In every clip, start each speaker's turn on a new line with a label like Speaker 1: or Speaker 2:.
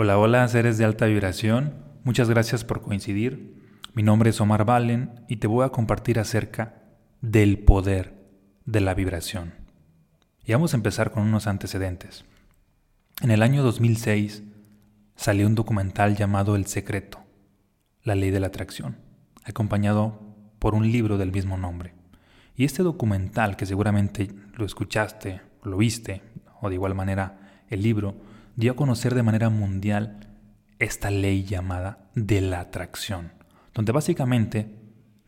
Speaker 1: Hola, hola, seres de alta vibración. Muchas gracias por coincidir. Mi nombre es Omar Valen y te voy a compartir acerca del poder de la vibración. Y vamos a empezar con unos antecedentes. En el año 2006 salió un documental llamado El Secreto, la ley de la atracción, acompañado por un libro del mismo nombre. Y este documental, que seguramente lo escuchaste, lo viste, o de igual manera el libro, dio a conocer de manera mundial esta ley llamada de la atracción, donde básicamente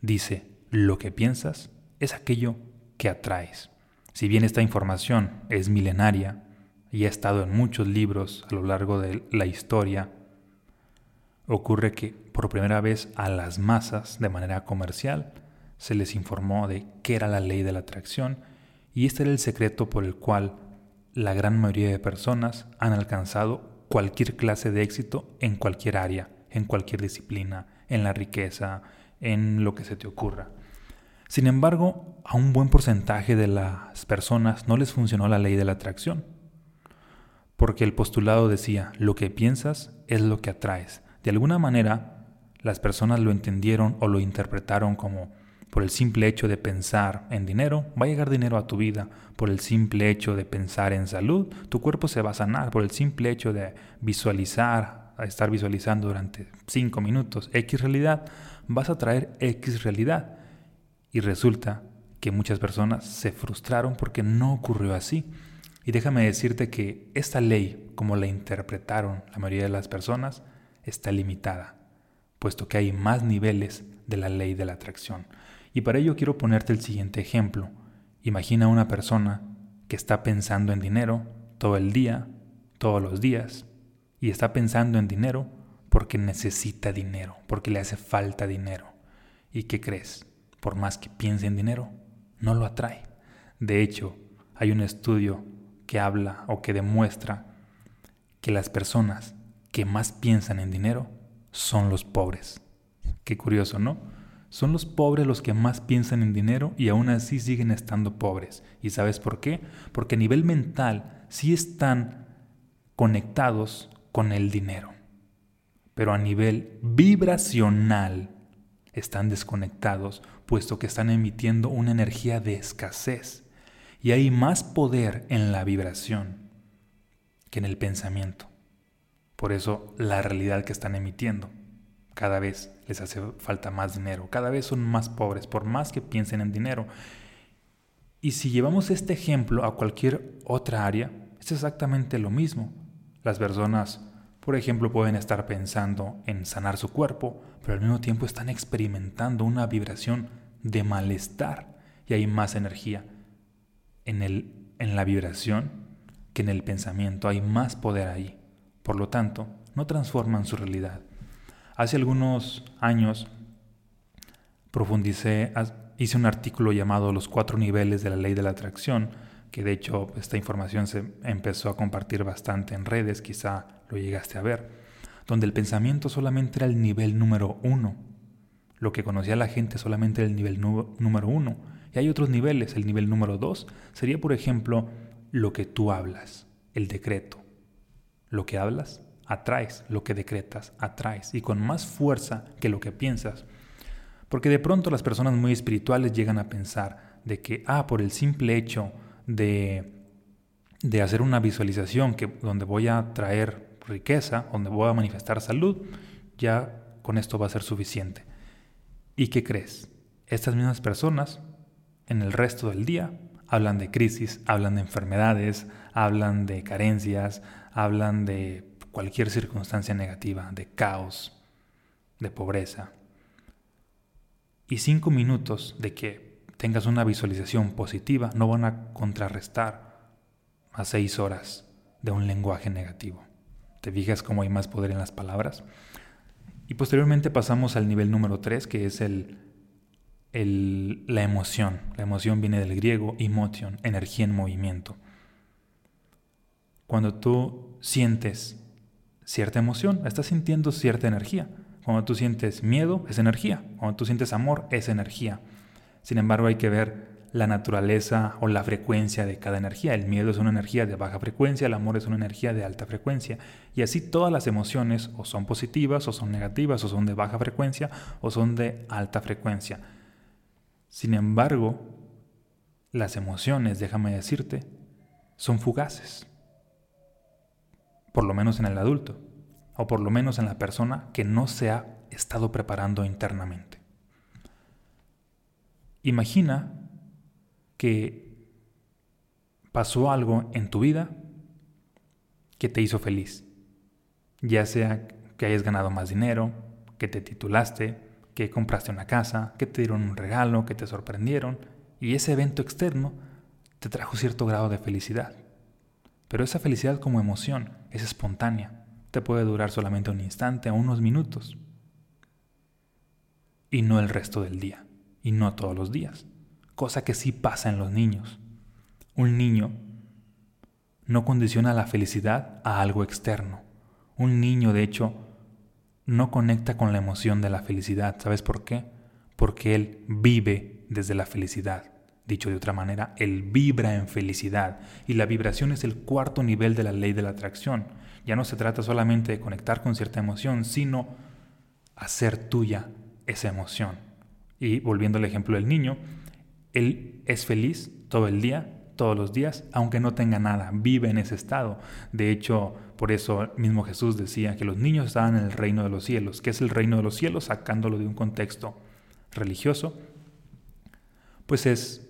Speaker 1: dice, lo que piensas es aquello que atraes. Si bien esta información es milenaria y ha estado en muchos libros a lo largo de la historia, ocurre que por primera vez a las masas de manera comercial se les informó de qué era la ley de la atracción y este era el secreto por el cual la gran mayoría de personas han alcanzado cualquier clase de éxito en cualquier área, en cualquier disciplina, en la riqueza, en lo que se te ocurra. Sin embargo, a un buen porcentaje de las personas no les funcionó la ley de la atracción, porque el postulado decía, lo que piensas es lo que atraes. De alguna manera, las personas lo entendieron o lo interpretaron como por el simple hecho de pensar en dinero, va a llegar dinero a tu vida. Por el simple hecho de pensar en salud, tu cuerpo se va a sanar. Por el simple hecho de visualizar, estar visualizando durante 5 minutos X realidad, vas a traer X realidad. Y resulta que muchas personas se frustraron porque no ocurrió así. Y déjame decirte que esta ley, como la interpretaron la mayoría de las personas, está limitada, puesto que hay más niveles de la ley de la atracción. Y para ello quiero ponerte el siguiente ejemplo. Imagina una persona que está pensando en dinero todo el día, todos los días, y está pensando en dinero porque necesita dinero, porque le hace falta dinero. ¿Y qué crees? Por más que piense en dinero, no lo atrae. De hecho, hay un estudio que habla o que demuestra que las personas que más piensan en dinero son los pobres. Qué curioso, ¿no? Son los pobres los que más piensan en dinero y aún así siguen estando pobres. ¿Y sabes por qué? Porque a nivel mental sí están conectados con el dinero, pero a nivel vibracional están desconectados, puesto que están emitiendo una energía de escasez. Y hay más poder en la vibración que en el pensamiento. Por eso la realidad que están emitiendo cada vez les hace falta más dinero, cada vez son más pobres, por más que piensen en dinero. Y si llevamos este ejemplo a cualquier otra área, es exactamente lo mismo. Las personas, por ejemplo, pueden estar pensando en sanar su cuerpo, pero al mismo tiempo están experimentando una vibración de malestar y hay más energía en, el, en la vibración que en el pensamiento, hay más poder ahí. Por lo tanto, no transforman su realidad, Hace algunos años profundicé, hice un artículo llamado Los cuatro niveles de la ley de la atracción, que de hecho esta información se empezó a compartir bastante en redes, quizá lo llegaste a ver, donde el pensamiento solamente era el nivel número uno. Lo que conocía la gente solamente era el nivel número uno. Y hay otros niveles. El nivel número dos sería, por ejemplo, lo que tú hablas, el decreto. Lo que hablas atraes, lo que decretas, atraes, y con más fuerza que lo que piensas. Porque de pronto las personas muy espirituales llegan a pensar de que, ah, por el simple hecho de, de hacer una visualización que, donde voy a traer riqueza, donde voy a manifestar salud, ya con esto va a ser suficiente. ¿Y qué crees? Estas mismas personas en el resto del día hablan de crisis, hablan de enfermedades, hablan de carencias, hablan de cualquier circunstancia negativa, de caos, de pobreza. Y cinco minutos de que tengas una visualización positiva no van a contrarrestar a seis horas de un lenguaje negativo. ¿Te fijas cómo hay más poder en las palabras? Y posteriormente pasamos al nivel número tres, que es el, el, la emoción. La emoción viene del griego emotion, energía en movimiento. Cuando tú sientes cierta emoción, estás sintiendo cierta energía. Cuando tú sientes miedo, es energía. Cuando tú sientes amor, es energía. Sin embargo, hay que ver la naturaleza o la frecuencia de cada energía. El miedo es una energía de baja frecuencia, el amor es una energía de alta frecuencia. Y así todas las emociones o son positivas o son negativas o son de baja frecuencia o son de alta frecuencia. Sin embargo, las emociones, déjame decirte, son fugaces. Por lo menos en el adulto o por lo menos en la persona que no se ha estado preparando internamente. Imagina que pasó algo en tu vida que te hizo feliz. Ya sea que hayas ganado más dinero, que te titulaste, que compraste una casa, que te dieron un regalo, que te sorprendieron, y ese evento externo te trajo cierto grado de felicidad. Pero esa felicidad como emoción es espontánea, te puede durar solamente un instante unos minutos, y no el resto del día, y no todos los días cosa que sí pasa en los niños. Un niño no condiciona la felicidad a algo externo. Un niño, de hecho, no conecta con la emoción de la felicidad. ¿Sabes por qué? Porque él vive desde la felicidad. Dicho de otra manera, él vibra en felicidad y la vibración es el cuarto nivel de la ley de la atracción. Ya no se trata solamente de conectar con cierta emoción, sino hacer tuya esa emoción. Y volviendo al ejemplo del niño, él es feliz todo el día, todos los días, aunque no tenga nada, vive en ese estado. De hecho, por eso mismo Jesús decía que los niños estaban en el reino de los cielos. ¿Qué es el reino de los cielos? Sacándolo de un contexto religioso, pues es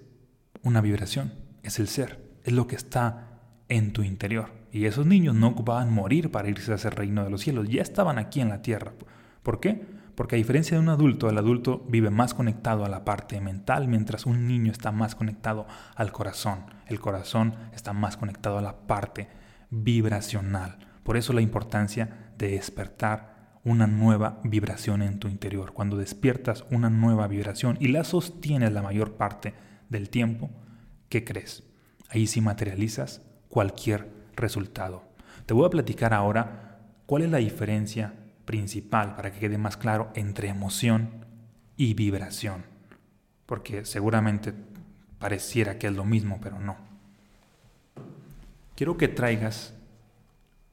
Speaker 1: una vibración, es el ser, es lo que está en tu interior. Y esos niños no ocupaban morir para irse a ese reino de los cielos, ya estaban aquí en la tierra. ¿Por qué? Porque a diferencia de un adulto, el adulto vive más conectado a la parte mental, mientras un niño está más conectado al corazón. El corazón está más conectado a la parte vibracional. Por eso la importancia de despertar una nueva vibración en tu interior. Cuando despiertas una nueva vibración y la sostienes la mayor parte del tiempo, ¿qué crees? Ahí sí materializas cualquier resultado. Te voy a platicar ahora cuál es la diferencia principal, para que quede más claro, entre emoción y vibración. Porque seguramente pareciera que es lo mismo, pero no. Quiero que traigas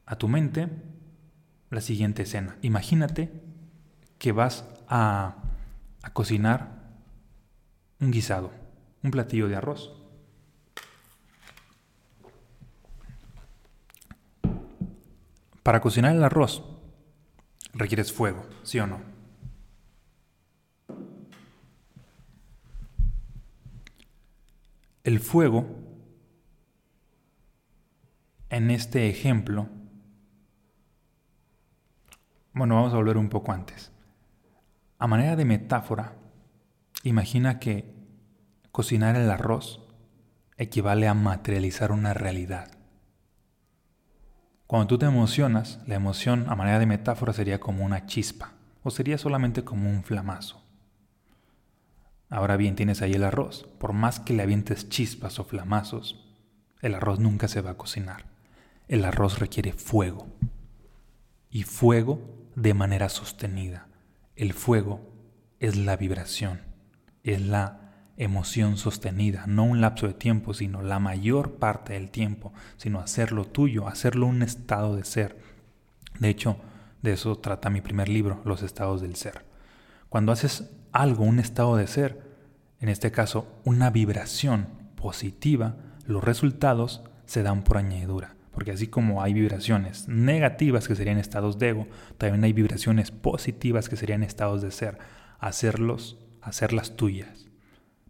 Speaker 1: a tu mente la siguiente escena. Imagínate que vas a, a cocinar un guisado, un platillo de arroz. Para cocinar el arroz requieres fuego, ¿sí o no? El fuego, en este ejemplo, bueno, vamos a volver un poco antes. A manera de metáfora, imagina que cocinar el arroz equivale a materializar una realidad. Cuando tú te emocionas, la emoción a manera de metáfora sería como una chispa o sería solamente como un flamazo. Ahora bien, tienes ahí el arroz. Por más que le avientes chispas o flamazos, el arroz nunca se va a cocinar. El arroz requiere fuego. Y fuego de manera sostenida. El fuego es la vibración, es la emoción sostenida, no un lapso de tiempo, sino la mayor parte del tiempo, sino hacerlo tuyo, hacerlo un estado de ser. De hecho, de eso trata mi primer libro, Los estados del ser. Cuando haces algo, un estado de ser, en este caso una vibración positiva, los resultados se dan por añadidura. Porque así como hay vibraciones negativas que serían estados de ego, también hay vibraciones positivas que serían estados de ser. Hacerlos, hacerlas tuyas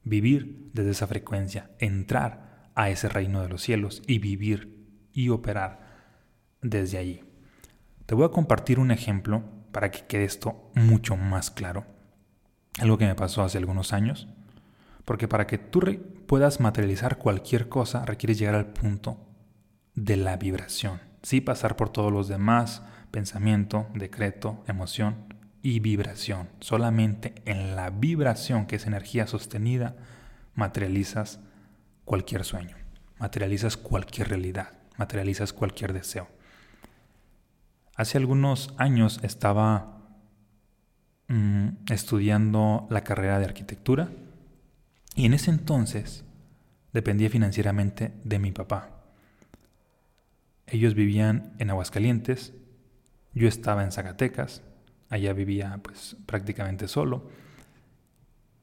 Speaker 1: vivir desde esa frecuencia, entrar a ese reino de los cielos y vivir y operar desde allí. Te voy a compartir un ejemplo para que quede esto mucho más claro. Algo que me pasó hace algunos años. Porque para que tú puedas materializar cualquier cosa requieres llegar al punto de la vibración. Sí pasar por todos los demás, pensamiento, decreto, emoción, y vibración. Solamente en la vibración, que es energía sostenida, materializas cualquier sueño, materializas cualquier realidad, materializas cualquier deseo. Hace algunos años estaba mm, estudiando la carrera de arquitectura y en ese entonces dependía financieramente de mi papá. Ellos vivían en Aguascalientes, yo estaba en Zacatecas, allá vivía pues prácticamente solo.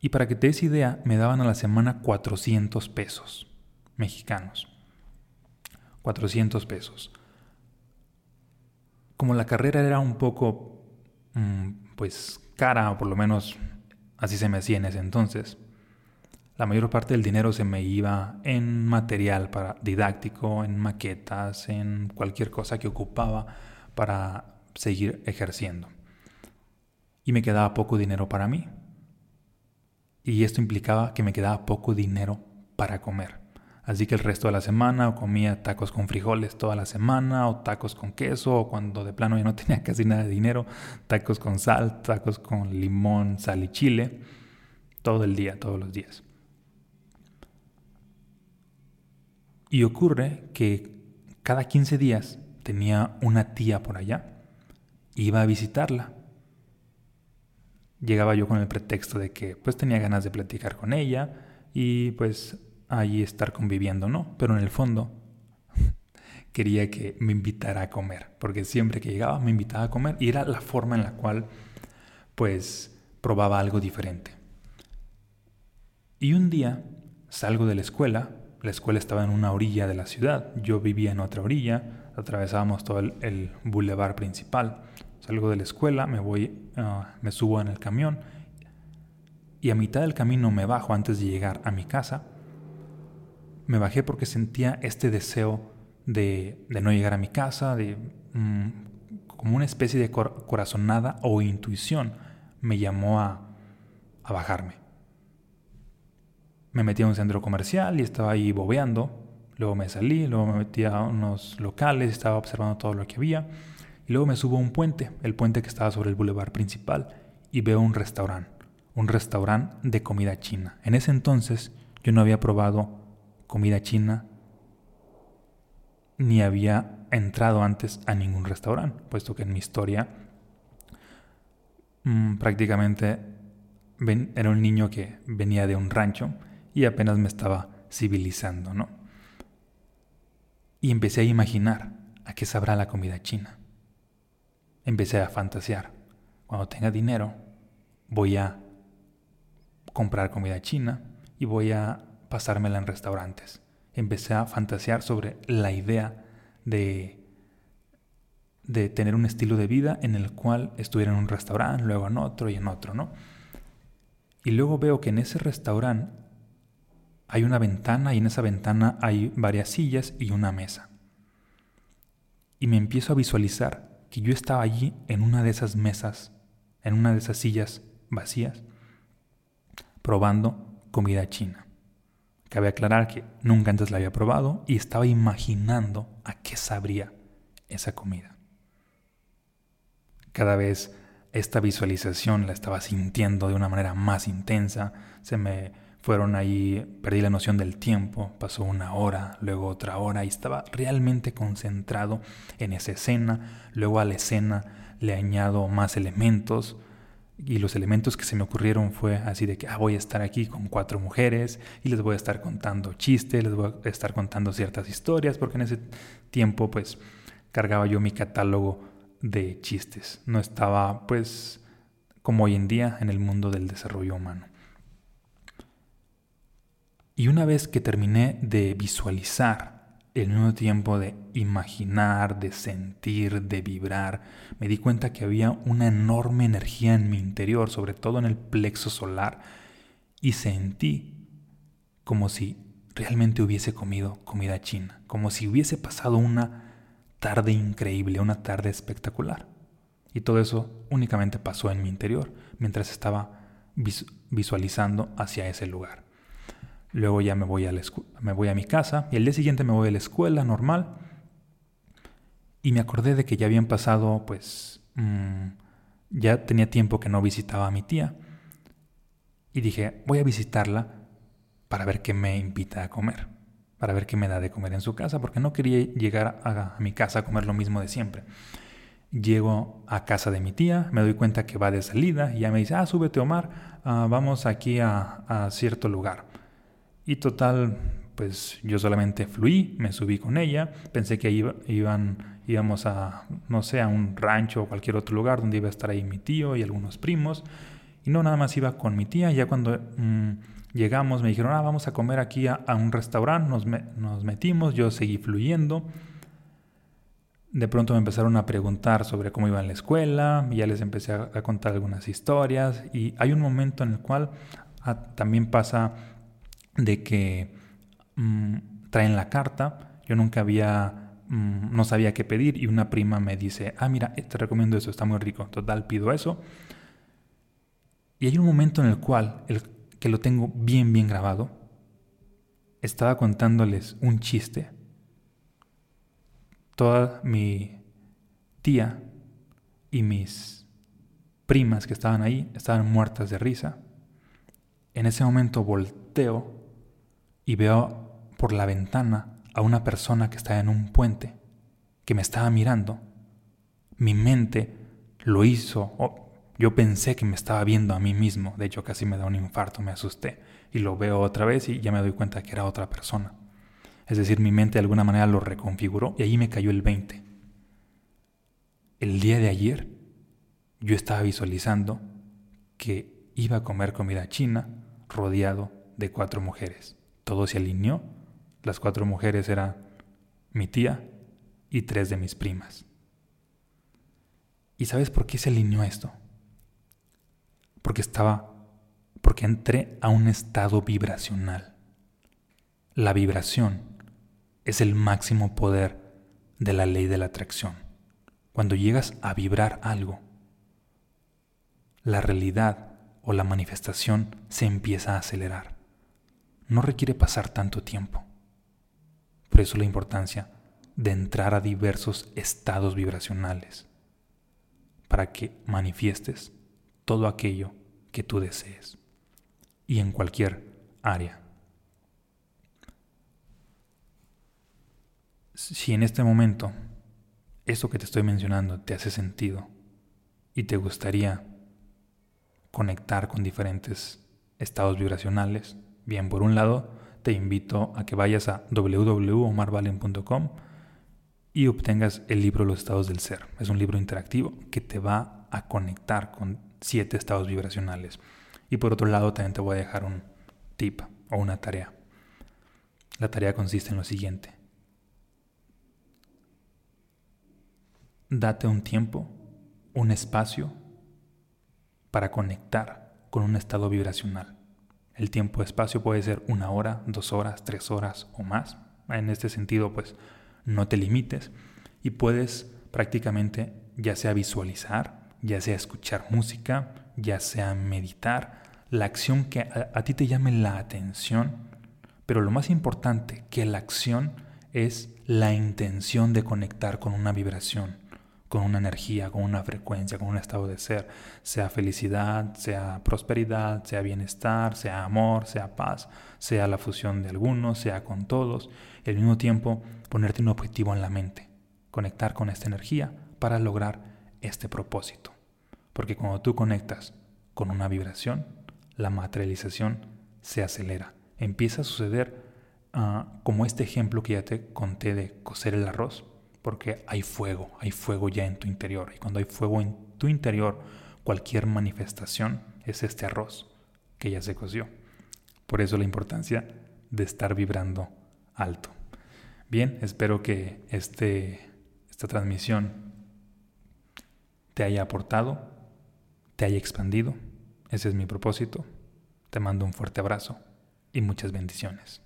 Speaker 1: Y para que te des idea, me daban a la semana 400 pesos mexicanos. 400 pesos. Como la carrera era un poco, mm, pues, cara, o por lo menos así se me hacía en ese entonces, la mayor parte del dinero se me iba en material para didáctico, en maquetas, en cualquier cosa que ocupaba para seguir ejerciendo. Y me quedaba poco dinero para mí. Y esto implicaba que me quedaba poco dinero para comer. Así que el resto de la semana comía tacos con frijoles toda la semana, o tacos con queso, o cuando de plano ya no tenía casi nada de dinero, tacos con sal, tacos con limón, sal y chile, todo el día, todos los días. Y ocurre que cada 15 días tenía una tía por allá. Iba a visitarla. Llegaba yo con el pretexto de que pues tenía ganas de platicar con ella y pues allí estar conviviendo, ¿no? Pero en el fondo quería que me invitara a comer, porque siempre que llegaba me invitaba a comer y era la forma en la cual pues probaba algo diferente. Y un día salgo de la escuela la escuela estaba en una orilla de la ciudad, yo vivía en otra orilla, atravesábamos todo el, el bulevar principal. Salgo de la escuela, me voy, ah, me subo en el camión y a mitad del camino me bajo antes de llegar a mi casa. Me bajé porque sentía este deseo de, no llegar a mi casa, de mm, como una especie de corazonada o intuición me llamó a bajarme. Me metí a un centro comercial y estaba ahí bobeando. Luego me salí, luego me metí a unos locales, estaba observando todo lo que había. Y luego me subo a un puente, el puente que estaba sobre el bulevar principal, y veo un restaurante, un restaurante de comida china. En ese entonces yo no había probado comida china ni había entrado antes a ningún restaurante, puesto que en mi historia mm, prácticamente era un niño que venía de un rancho y apenas me estaba civilizando, ¿no? Y empecé a imaginar a qué sabrá la comida china. Empecé a fantasear. Cuando tenga dinero, voy a comprar comida china y voy a pasármela en restaurantes. Empecé a fantasear sobre la idea de, de tener un estilo de vida en el cual estuviera en un restaurante, luego en otro y en otro, ¿no? Y luego veo que en ese restaurante hay una ventana y en esa ventana hay varias sillas y una mesa. Y me empiezo a visualizar que yo estaba allí en una de esas mesas, en una de esas sillas vacías, probando comida china. Cabe aclarar que nunca antes la había probado y estaba imaginando a qué sabría esa comida. Cada vez esta visualización la estaba sintiendo de una manera más intensa, se me fueron ahí, perdí la noción del tiempo, pasó una hora, luego otra hora y estaba realmente concentrado en esa escena, luego a la escena le añado más elementos y los elementos que se me ocurrieron fue así de que ah, voy a estar aquí con cuatro mujeres y les voy a estar contando chistes, les voy a estar contando ciertas historias porque en ese tiempo pues cargaba yo mi catálogo de chistes, no estaba pues como hoy en día en el mundo del desarrollo humano. Y una vez que terminé de visualizar el mismo tiempo de imaginar, de sentir, de vibrar, me di cuenta que había una enorme energía en mi interior, sobre todo en el plexo solar, y sentí como si realmente hubiese comido comida china, como si hubiese pasado una tarde increíble, una tarde espectacular. Y todo eso únicamente pasó en mi interior mientras estaba visualizando hacia ese lugar. Luego ya me voy, a me voy a mi casa y el día siguiente me voy a la escuela normal. Y me acordé de que ya habían pasado, pues, mm, ya tenía tiempo que no visitaba a mi tía. Y dije, voy a visitarla para ver qué me invita a comer, para ver qué me da de comer en su casa, porque no quería llegar a, mi casa a comer lo mismo de siempre. Llego a casa de mi tía, me doy cuenta que va de salida y ya me dice, ah, súbete Omar, ah, vamos aquí a, a cierto lugar. Y total, pues yo solamente fluí, me subí con ella, pensé que iba, iban, íbamos a, no sé, a un rancho o cualquier otro lugar donde iba a estar ahí mi tío y algunos primos. Y no, nada más iba con mi tía. Ya cuando mm, llegamos me dijeron, ah, vamos a comer aquí a, un restaurante, nos, metimos, yo seguí fluyendo. De pronto me empezaron a preguntar sobre cómo iba en la escuela, ya les empecé a, contar algunas historias y hay un momento en el cual ah, también pasa de que mm, traen la carta, yo nunca había, mm, no sabía qué pedir y una prima me dice, ah, mira, te recomiendo eso, está muy rico, total, pido eso. Y hay un momento en el cual, el, que lo tengo bien, bien grabado, estaba contándoles un chiste. Toda mi tía y mis primas que estaban ahí estaban muertas de risa. En ese momento volteo y veo por la ventana a una persona que estaba en un puente, que me estaba mirando. Mi mente lo hizo, yo pensé que me estaba viendo a mí mismo, de hecho casi me da un infarto, me asusté, y lo veo otra vez y ya me doy cuenta que era otra persona. Es decir, mi mente de alguna manera lo reconfiguró y ahí me cayó el 20. El día de ayer yo estaba visualizando que iba a comer comida china rodeado de cuatro mujeres todo se alineó. Las cuatro mujeres eran mi tía y tres de mis primas. ¿Y sabes por qué se alineó esto? Porque estaba, porque entré a un estado vibracional. La vibración es el máximo poder de la ley de la atracción. Cuando llegas a vibrar algo, la realidad o la manifestación se empieza a acelerar no requiere pasar tanto tiempo. Por eso la importancia de entrar a diversos estados vibracionales para que manifiestes todo aquello que tú desees y en cualquier área. Si en este momento eso que te estoy mencionando te hace sentido y te gustaría conectar con diferentes estados vibracionales, Bien, por un lado, te invito a que vayas a www.omarvalen.com y obtengas el libro Los estados del ser. Es un libro interactivo que te va a conectar con siete estados vibracionales. Y por otro lado, también te voy a dejar un tip o una tarea. La tarea consiste en lo siguiente. Date un tiempo, un espacio para conectar con un estado vibracional. El tiempo-espacio puede ser una hora, dos horas, tres horas o más. En este sentido, pues no te limites y puedes prácticamente ya sea visualizar, ya sea escuchar música, ya sea meditar, la acción que a, a ti te llame la atención, pero lo más importante que la acción es la intención de conectar con una vibración con una energía, con una frecuencia, con un estado de ser, sea felicidad, sea prosperidad, sea bienestar, sea amor, sea paz, sea la fusión de algunos, sea con todos, y al mismo tiempo ponerte un objetivo en la mente, conectar con esta energía para lograr este propósito. Porque cuando tú conectas con una vibración, la materialización se acelera. Empieza a suceder ah, como este ejemplo que ya te conté de cocer el arroz porque hay fuego, hay fuego ya en tu interior. Y cuando hay fuego en tu interior, cualquier manifestación es este arroz que ya se coció. Por eso la importancia de estar vibrando alto. Bien, espero que este, esta transmisión te haya aportado, te haya expandido. Ese es mi propósito. Te mando un fuerte abrazo y muchas bendiciones.